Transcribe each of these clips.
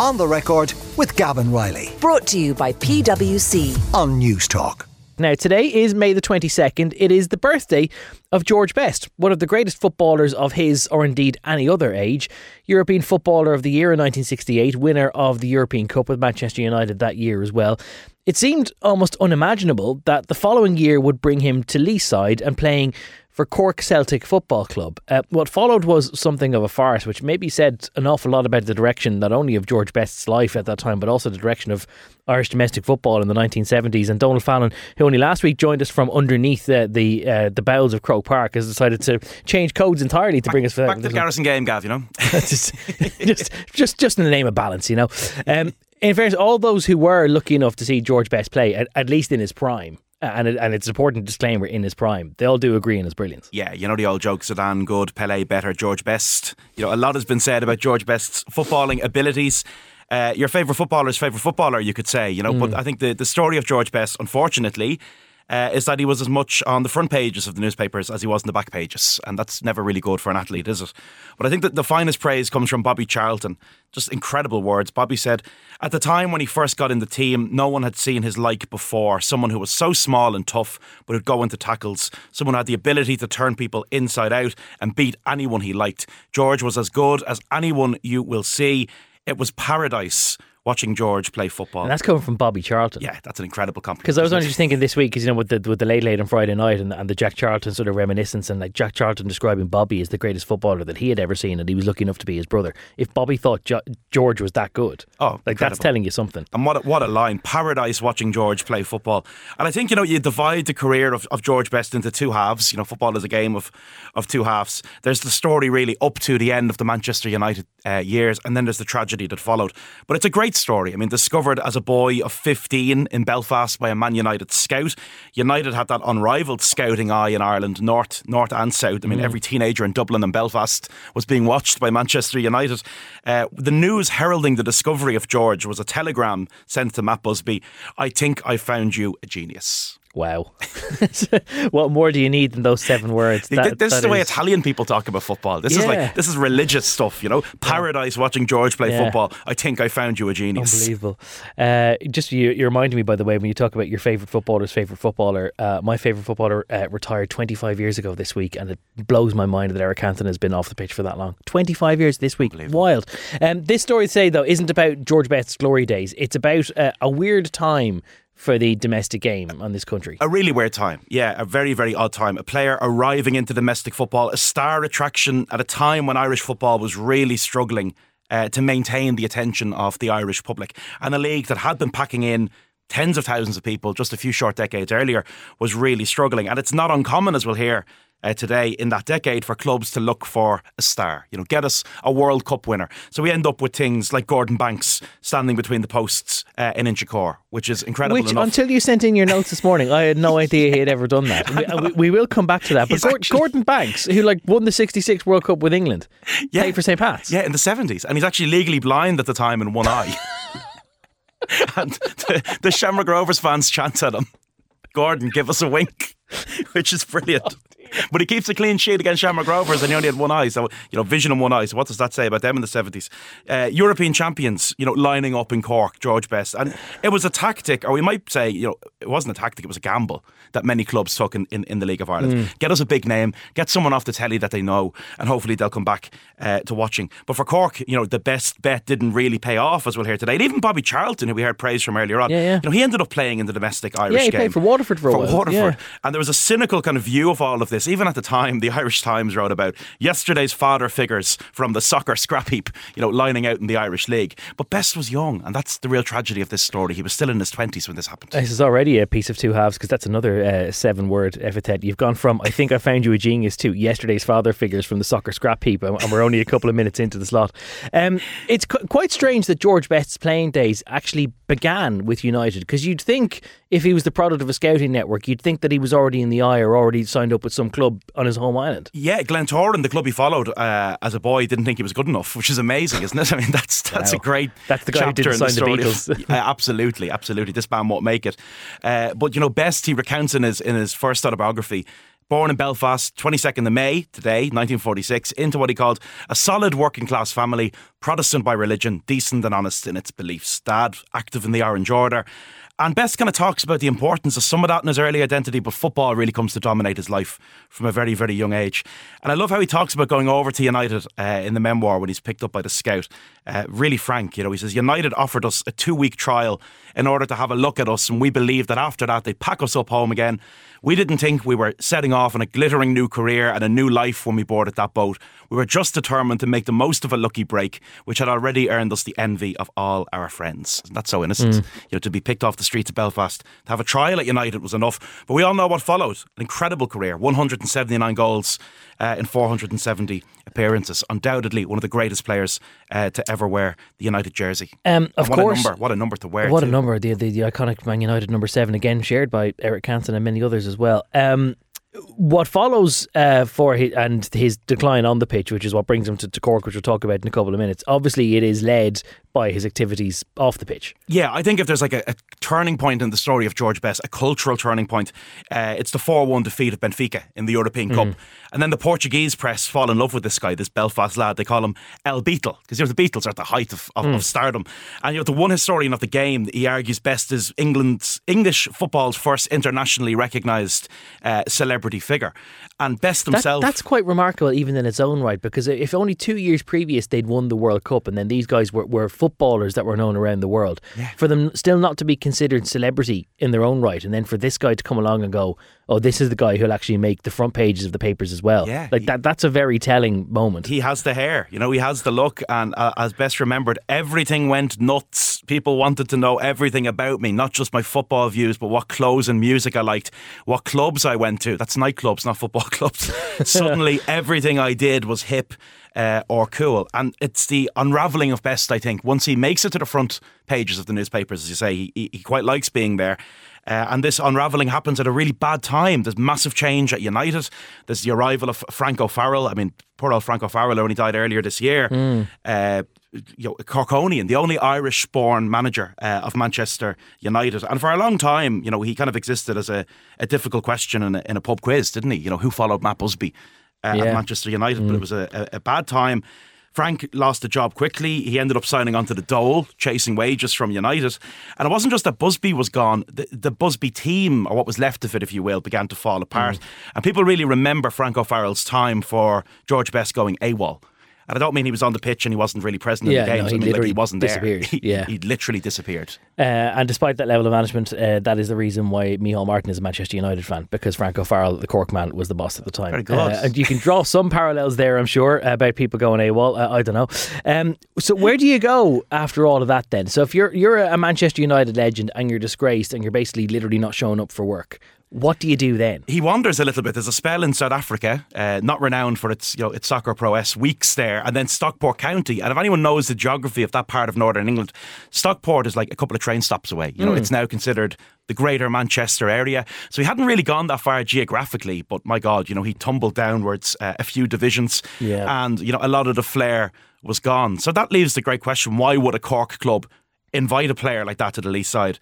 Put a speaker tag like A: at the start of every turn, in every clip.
A: On the record with Gavin Reilly
B: Brought to you by PwC.
A: on News Talk.
C: Now, today is May the 22nd. It is the birthday of George Best, one of the greatest footballers of his or indeed any other age. European Footballer of the Year in 1968, winner of the European Cup with Manchester United that year as well. It seemed almost unimaginable that the following year would bring him to Leeside and playing for Cork Celtic Football Club. Uh, what followed was something of a farce, which maybe said an awful lot about the direction not only of George Best's life at that time, but also the direction of Irish domestic football in the 1970s. And Donal Fallon, who only last week joined us from underneath uh, the uh, the bowels of Croke Park, has decided to change codes entirely to bring us
D: Back to the Garrison game, Gav, you know?
C: just, just, just, just in the name of balance, you know. Um, in fairness, all those who were lucky enough to see George Best play, at, at least in his prime, and it, and it's an important disclaimer in his prime, they all do agree in his brilliance.
D: Yeah, you know the old joke Zidane good, Pele better, George Best. You know, a lot has been said about George Best's footballing abilities. Uh, your favourite footballer's favourite footballer, you could say, you know. But I think the, the story of George Best, unfortunately, uh, is that he was as much on the front pages of the newspapers as he was in the back pages. And that's never really good for an athlete, is it? But I think that the finest praise comes from Bobby Charlton. Just incredible words. Bobby said, At the time when he first got in the team, no one had seen his like before. Someone who was so small and tough, but would go into tackles. Someone who had the ability to turn people inside out and beat anyone he liked. George was as good as anyone you will see. It was paradise watching George play football.
C: And that's coming from Bobby Charlton.
D: yeah, that's an incredible compliment.
C: Because I was only just thinking this week, because you know, with the with the late late on Friday night and, and the Jack Charlton sort of reminiscence, and like Jack Charlton describing Bobby as the greatest footballer that he had ever seen, and he was lucky enough to be his brother. If Bobby thought jo- George was that good,
D: Oh,
C: like that's telling you something.
D: And what a, what a line. Paradise watching George play football. And I think, you know, you divide the career of, of George Best into two halves. You know, football is a game of, of two halves. There's the story really up to the end of the Manchester United uh, years, and then there's the tragedy that followed. But it's a great story. I mean, discovered as a boy of 15 in Belfast by a Man United scout. United had that unrivaled scouting eye in Ireland, north, north and south. I mean, every teenager in Dublin and Belfast was being watched by Manchester United. Uh, the news heralding the discovery of George was a telegram sent to Matt Busby. I think I found you a genius.
C: Wow, what more do you need than those seven words? That-
D: this is the way Italian people talk about football. This is like this is religious stuff, you know. Paradise watching George play
C: Yeah.
D: football. I think I found you a genius.
C: Unbelievable. Uh, just you, you reminded me, by the way, when you talk about your favourite footballer's favourite footballer, uh, my favourite footballer uh, retired 25 years ago this week, and it blows my mind that Eric Cantona has been off the pitch for that long. 25 years this week. Wild. Um, this story today, though, isn't about George Best's glory days. It's about uh, a weird time for the domestic game on this country.
D: A really weird time. Yeah, a very, very odd time. A player arriving into domestic football, a star attraction at a time when Irish football was really struggling uh, to maintain the attention of the Irish public. And a league that had been packing in tens of thousands of people just a few short decades earlier was really struggling. And it's not uncommon, as we'll hear. Uh, today in that decade for clubs to look for a star, you know, get us a World Cup winner. So we end up with things like Gordon Banks standing between the posts uh, in Inchicore, which is incredible
C: Which,
D: enough.
C: until you sent in your notes this morning, I had no idea he had ever done that. We, uh, we, we will come back to that. But
D: He's
C: Gor-
D: actually-
C: Gordon Banks, who like won the '66 World Cup with England,
D: Yeah.
C: played for St. Pat's.
D: Yeah, in the 70s. And he's actually legally blind at the time in one eye. and the, the Shamrock Rovers fans chant at him, Gordon, give us a wink, which is brilliant. But he keeps a clean sheet against Shamrock Rovers and he only had one eye. So, you know, vision in one eye. So, what does that say about them in the 70s? Uh, European champions, you know, lining up in Cork, George Best. And it was a tactic, or we might say, you know, it wasn't a tactic, it was a gamble that many clubs took in, in, in the League of Ireland. Get us a big name, get someone off the telly that they know, and hopefully they'll come back uh, to watching. But for Cork, you know, the best bet didn't really pay off, as we'll hear today. And even Bobby Charlton, who we heard praise from earlier on,
C: Yeah, yeah.
D: you know, he ended up playing in the domestic Irish
C: Yeah, he
D: game.
C: played for Waterford for a while.
D: Waterford.
C: Yeah.
D: And there was a cynical kind of view of all of this. Even at the time, the Irish Times wrote about yesterday's father figures from the soccer scrap heap, you know, lining out in the Irish League. But Best was young, and that's the real tragedy of this story. He was still in his 20s when this happened.
C: This is already a piece of two halves because that's another uh, seven word epithet. You've gone from, I think I found you a genius to yesterday's father figures from the soccer scrap heap, and we're only a couple of minutes into the slot. Um, it's qu- quite strange that George Best's playing days actually began with United because you'd think if he was the product of a scouting network, you'd think that he was already in the eye or already signed up with some club on his home island.
D: Yeah, Glentoran, the club he followed uh, as a boy, didn't think he was good enough, which is amazing, isn't it? I mean, that's that's
C: Wow.
D: a great
C: That's the guy who
D: chapter
C: didn't
D: in the
C: sign the
D: story of-
C: Beatles.
D: Uh, absolutely, absolutely. This man won't make it. Uh, but you know, best he recounts in his in his first autobiography. Born in Belfast, 22nd of May today, 1946, into what he called a solid working class family, Protestant by religion, decent and honest in its beliefs. Dad, active in the Orange Order. And Best kind of talks about the importance of some of that in his early identity, but football really comes to dominate his life from a very, very young age. And I love how he talks about going over to United uh, in the memoir when he's picked up by the scout. Uh, really frank, you know, he says United offered us a two week trial in order to have a look at us, and we believed that after that they'd pack us up home again. We didn't think we were setting off on a glittering new career and a new life when we boarded that boat. We were just determined to make the most of a lucky break, which had already earned us the envy of all our friends. That's so innocent. Mm. You know, to be picked off the streets of Belfast, to have a trial at United was enough. But we all know what followed. An incredible career, 179 goals uh, in 470 appearances. Undoubtedly one of the greatest players uh, to ever wear the United jersey.
C: Um, of
D: what
C: course.
D: A number, what a number to wear.
C: What
D: too.
C: a number. The, the, the iconic Man United number seven, again shared by Eric Cantona and many others as well. Um, what follows uh, for his, and his decline on the pitch, which is what brings him to, to Cork, which we'll talk about in a couple of minutes. Obviously, it is led by his activities off the pitch.
D: Yeah, I think if there's like a, a turning point in the story of George Best, a cultural turning point, uh, it's the 4 1 defeat of Benfica in the European mm. Cup. And then the Portuguese press fall in love with this guy, this Belfast lad. They call him El Beatle, because you know, the Beatles are at the height of, of, mm. of, stardom. And you know, the one historian of the game, he argues Best is England's English football's first internationally recognised uh, celebrity figure. And Best themselves.
C: That, that's quite remarkable, even in its own right, because if only two years previous they'd won the World Cup, and then these guys were, were footballers that were known around the world,
D: yeah.
C: for them still not to be considered celebrity in their own right, and then for this guy to come along and go, oh, this is the guy who'll actually make the front pages of the papers as well.
D: Yeah,
C: like
D: he,
C: that. That's a very telling moment.
D: He has the hair, you know. He has the look, and uh, as best remembered, everything went nuts. People wanted to know everything about me, not just my football views, but what clothes and music I liked, what clubs I went to. That's nightclubs, not football clubs. Suddenly, everything I did was hip. Uh, or cool. And it's the unravelling of Best, I think. Once he makes it to the front pages of the newspapers, as you say, he, he quite likes being there. Uh, and this unravelling happens at a really bad time. There's massive change at United. There's the arrival of Frank O'Farrell. I mean, poor old Frank O'Farrell only died earlier this year.
C: Mm.
D: Uh, you know, Corkonian, the only Irish-born manager uh, of Manchester United, and for a long time, you know, he kind of existed as a, a difficult question in a, in a pub quiz, didn't he? You know, who followed Matt Busby uh,
C: yeah.
D: at Manchester United? Mm. But it was a, a, a bad time. Frank lost the job quickly. He ended up signing on to the Dole, chasing wages from United. And it wasn't just that Busby was gone, the, the Busby team, or what was left of it, if you will, began to fall apart. Mm. And people really remember Frank O'Farrell's time for George Best going AWOL. And I don't mean he was on the pitch and he wasn't really present
C: yeah,
D: in the games.
C: No, he
D: I mean,
C: literally
D: like he wasn't
C: disappeared.
D: there. He,
C: yeah.
D: he literally disappeared.
C: Uh, and despite that level of management, uh, that is the reason why Micheál Martin is a Manchester United fan because Frank O'Farrell, the Cork man, was the boss at the time.
D: Very good.
C: Uh, and you can draw some parallels there, I'm sure, about people going AWOL. Uh, I don't know. Um, so where do you go after all of that then? So if you're you're a Manchester United legend and you're disgraced and you're basically literally not showing up for work, what do you do then?
D: He wanders a little bit. There's a spell in South Africa, uh, not renowned for its you know its soccer prowess, weeks there, and then Stockport County. And if anyone knows the geography of that part of Northern England, Stockport is like a couple of train stops away. You know, mm. it's now considered the greater Manchester area. So he hadn't really gone that far geographically, but my God, you know, he tumbled downwards uh, a few divisions,
C: yeah.
D: and you know, a lot of the flair was gone. So that leaves the great question: Why would a Cork club invite a player like that to the Leeside?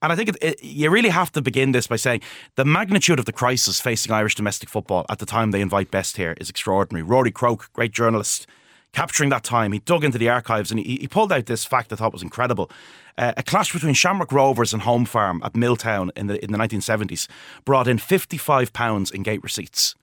D: And I think it, it, you really have to begin this by saying the magnitude of the crisis facing Irish domestic football at the time they invite Best here is extraordinary. Rory Croke, great journalist, capturing that time, he dug into the archives and he, he pulled out this fact I thought was incredible. Uh, a clash between Shamrock Rovers and Home Farm at Milltown in the in the 1970s brought in 55 pounds in gate receipts.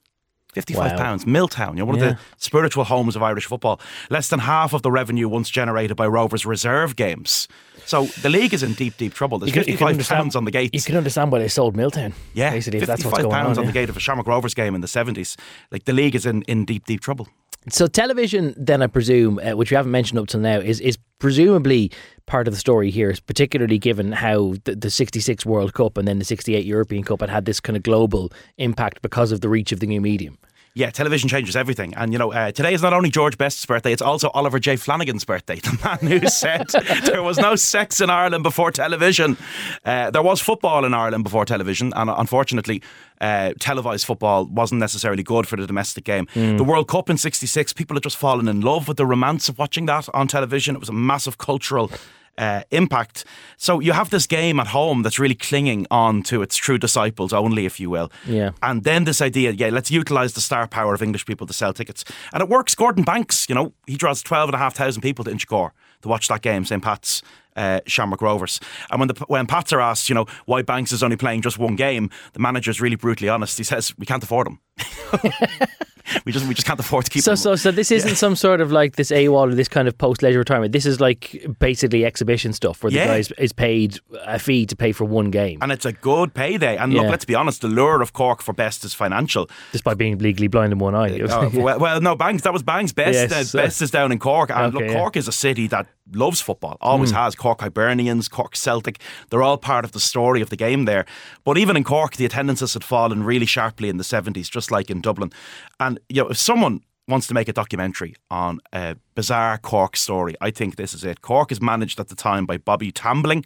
D: 55
C: Wow.
D: pounds. Milltown, you know, one
C: Yeah.
D: of the spiritual homes of Irish football. Less than half of the revenue once generated by Rovers reserve games. So the league is in deep, deep trouble. There's
C: You can-
D: 55
C: understand-
D: pounds on the gates.
C: You can understand why they sold Milltown.
D: Yeah,
C: basically, if that's
D: 55
C: what's going
D: pounds
C: on.
D: on the gate of a Shamrock Rovers game in the 70s. Like the league is in, in deep, deep trouble.
C: So television, then I presume, uh, which we haven't mentioned up till now, is is presumably part of the story here, particularly given how the, the 66 World Cup and then the 68 European Cup had had this kind of global impact because of the reach of the new medium.
D: Yeah, television changes everything. And, you know, uh, today is not only George Best's birthday, it's also Oliver J. Flanagan's birthday, the man who said there was no sex in Ireland before television. Uh, there was football in Ireland before television, and unfortunately, uh, televised football wasn't necessarily good for the domestic game. The World Cup in 66, people had just fallen in love with the romance of watching that on television. It was a massive cultural uh, impact. So you have this game at home that's really clinging on to its true disciples only, if you will.
C: Yeah.
D: And then this idea, yeah, let's utilise the star power of English people to sell tickets. And it works. Gordon Banks, you know, he draws 12,500 people to Inchicore to watch that game, St. Pat's. Uh, Shamrock Rovers. And when the when Pats are asked, you know, why Banks is only playing just one game, the manager is really brutally honest. He says, "We can't afford him. we just we just can't afford to keep
C: So,
D: him."
C: so, so this isn't some sort of like this AWOL or this kind of post leisure retirement. This is like basically exhibition stuff where the
D: Yeah.
C: guy is, is paid a fee to pay for one game,
D: and it's a good payday. And look, let's be honest, the lure of Cork for best is financial.
C: despite being legally blind in one eye.
D: Uh, well, well, no, Banks That was Banks best.
C: Yes.
D: Uh, best is down in Cork, and
C: Okay,
D: look,
C: yeah.
D: Cork is a city that loves football. Always
C: Hmm.
D: has. Cork Hibernians, Cork Celtic. They're all part of the story of the game there. But even in Cork, the attendances had fallen really sharply in the seventies, just like in Dublin. And you know, if someone wants to make a documentary on a bizarre Cork story, I think this is it. Cork is managed at the time by Bobby Tambling,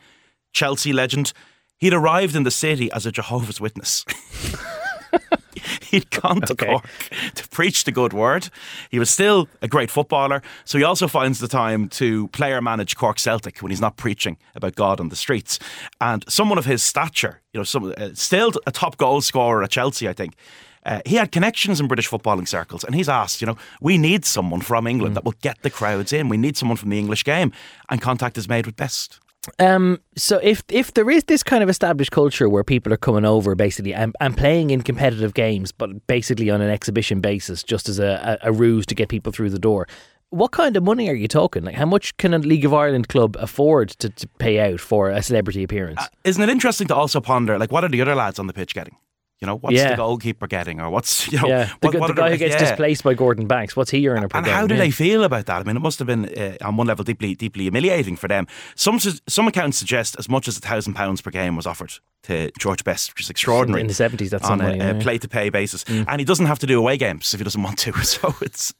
D: Chelsea legend. He'd arrived in the city as a Jehovah's Witness. He'd gone to
C: Okay.
D: Cork to preach the good word. He was still a great footballer, so he also finds the time to player manage Cork Celtic when he's not preaching about God on the streets. And someone of his stature, you know, some, uh, still a top goal scorer at Chelsea, I think. Uh, he had connections in British footballing circles, and he's asked, you know, we need someone from England that will get the crowds in. We need someone from the English game, and contact is made with Best.
C: Um, so if if there is this kind of established culture where people are coming over basically and, and playing in competitive games, but basically on an exhibition basis, just as a, a, a ruse to get people through the door. What kind of money are you talking? Like, how much can a League of Ireland club afford to, to pay out for a celebrity appearance?
D: Isn't it interesting to also ponder, like, what are the other lads on the pitch getting? You know, what's
C: Yeah.
D: the goalkeeper getting, or what's you know,
C: yeah, the,
D: what,
C: gu-
D: what
C: the
D: the-
C: guy who gets
D: yeah.
C: displaced by Gordon Banks, what's he earning per
D: And how do they feel about that? I mean, it must have been uh, on one level deeply, deeply humiliating for them. Some some accounts suggest as much as a thousand pounds per game was offered to George Best, which is extraordinary
C: in the seventies? That's
D: on
C: money.
D: a, play to pay basis, and he doesn't have to do away games if he doesn't want to. So it's.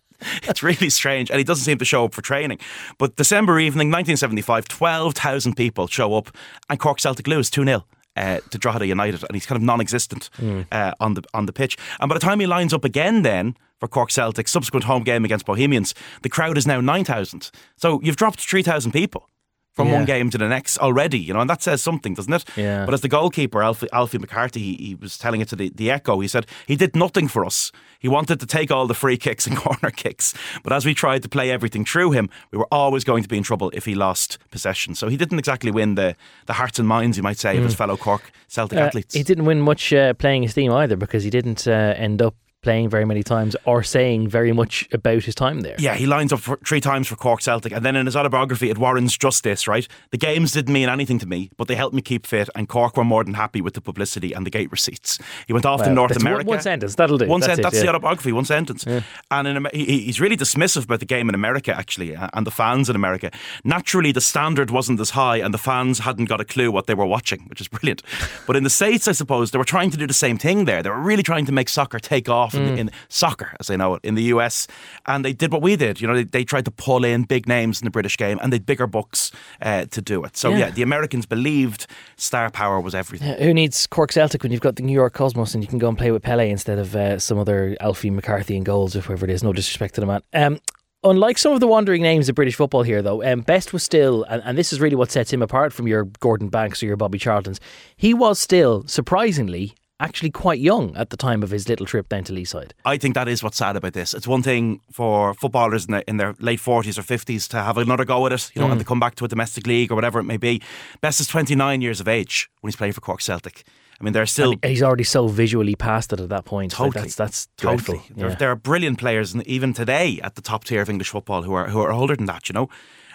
D: It's really strange, and he doesn't seem to show up for training. But December evening, 1975, 12,000 people show up, and Cork Celtic lose 2 0 uh, to Drogheda United, and he's kind of non-existent uh, on the on the pitch. And by the time he lines up again, then for Cork Celtic, subsequent home game against Bohemians, the crowd is now nine thousand. So you've dropped three thousand people from
C: Yeah.
D: one game to the next already, you know, and that says something, doesn't it?
C: Yeah.
D: But as the goalkeeper, Alfie, Alfie McCarthy, he, he was telling it to the, the Echo. He said he did nothing for us. He wanted to take all the free kicks and corner kicks, but as we tried to play everything through him, we were always going to be in trouble if he lost possession. So he didn't exactly win the, the hearts and minds, you might say, of his fellow Cork Celtic
C: Uh,
D: athletes.
C: he didn't win much uh, playing his team either because he didn't uh, end up playing very many times or saying very much about his time there.
D: Yeah, he lines up for three times for Cork Celtic, and then in his autobiography, it warrants just this, right? The games didn't mean anything to me, but they helped me keep fit, and Cork were more than happy with the publicity and the gate receipts. He went off to North
C: that's one-
D: America.
C: one sentence, that'll do.
D: One
C: That's
D: sentence. That's
C: yeah.
D: the autobiography. One sentence. And in, he, he's really dismissive about the game in America, actually, and the fans in America. Naturally, the standard wasn't as high, and the fans hadn't got a clue what they were watching, which is brilliant. But in the states, I suppose they were trying to do the same thing there. They were really trying to make soccer take off in, in soccer, as they know it, in the US, and they did what we did. You know, they, they tried to pull in big names in the British game, and they'd bigger books uh, to do it. So
C: Yeah.
D: yeah. the Americans believed star power was everything.
C: Yeah, Who needs Cork Celtic when you've got the New York Cosmos and you can go and play with Pele instead of uh, some other Alfie McCarthy and goals or whoever it is? No disrespect to the man. Um, unlike some of the wandering names of British football here, though, um, Best was still, and, and this is really what sets him apart from your Gordon Banks or your Bobby Charltons, he was still, surprisingly, actually quite young at the time of his little trip down to Leeside.
D: I think that is what's sad about this. It's one thing for footballers in, the, in their late 40s or 50s to have another go at it, you know,
C: Mm.
D: and to come back to a domestic league or whatever it may be. Best is 29 years of age when he's playing for Cork Celtic. I mean, they're still.
C: And he's already so visually past it at that point. Like,
D: Totally.
C: that's that's dreadful.
D: Totally. There,
C: Yeah.
D: there are brilliant players, and even today at the top tier of English football, who are who are older than that. You know,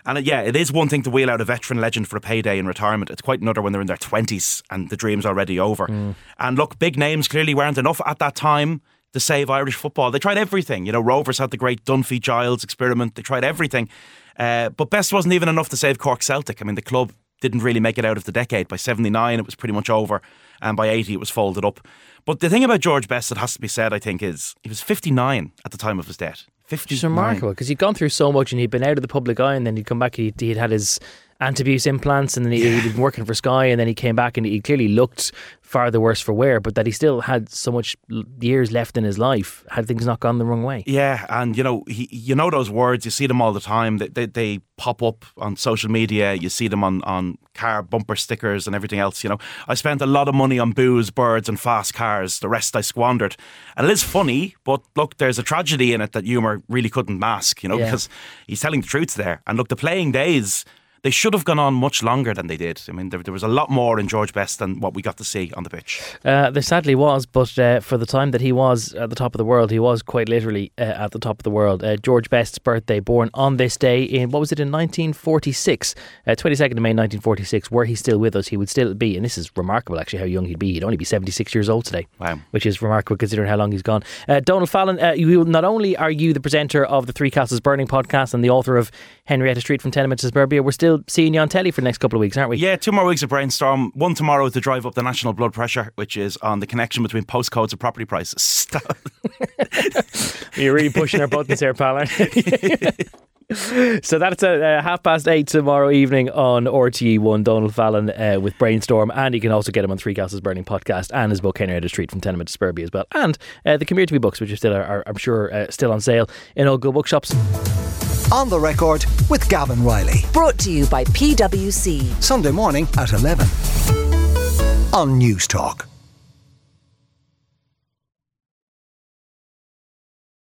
D: and uh, yeah, it is one thing to wheel out a veteran legend for a payday in retirement. It's quite another when they're in their twenties and the dream's already over.
C: Mm.
D: And look, big names clearly weren't enough at that time to save Irish football. They tried everything. You know, Rovers had the great Dunphy Giles experiment. They tried everything, uh, but best wasn't even enough to save Cork Celtic. I mean, the club didn't really make it out of the decade. By 79, it was pretty much over. And by 80, it was folded up. But the thing about George Best that has to be said, I think, is he was 59 at the time of his death. 59.
C: It's remarkable because he'd gone through so much and he'd been out of the public eye and then he'd come back. He'd, he'd had his anti-abuse implants, and then he, he'd been working for Sky, and then he came back, and he clearly looked far the worse for wear, but that he still had so much years left in his life. Had things not gone the wrong way?
D: Yeah, and you know, he, you know those words. You see them all the time. They, they, they pop up on social media. You see them on, on car bumper stickers and everything else. You know, I spent a lot of money on booze, birds, and fast cars. The rest I squandered. And it is funny, but look, there's a tragedy in it that humour really couldn't mask. You know,
C: Yeah.
D: because he's telling the truth there. And look, the playing days. They should have gone on much longer than they did. I mean, there, there was a lot more in George Best than what we got to see on the pitch.
C: Uh, there sadly was, but uh, for the time that he was at the top of the world, he was quite literally uh, at the top of the world. Uh, George Best's birthday, born on this day in, what was it, in 1946, uh, 22nd of May 1946, were he still with us, he would still be, and this is remarkable actually how young he'd be, he'd only be 76 years old today.
D: Wow.
C: Which is remarkable considering how long he's gone. Uh, Donal Fallon, uh, you, not only are you the presenter of the Three Castles Burning podcast and the author of Henrietta Street from Tenement to Suburbia, we're still seeing you on telly for the next couple of weeks, aren't we?
D: Yeah, two more weeks of brainstorm. One tomorrow to drive up the national blood pressure, which is on the connection between postcodes and property prices.
C: You're really pushing our buttons here, pal. so that's at uh, half past eight tomorrow evening on RTE1. Donal Fallon uh, with Brainstorm, and you can also get him on Three Castles Burning podcast and his book Henrietta Street from Tenement to Suburbia as well, and uh, the community books, which are still, are, are, I'm sure, uh, still on sale in all good bookshops.
A: On the record with Gavin Reilly.
B: Brought to you by PwC.
A: Sunday morning at 11 on News Talk.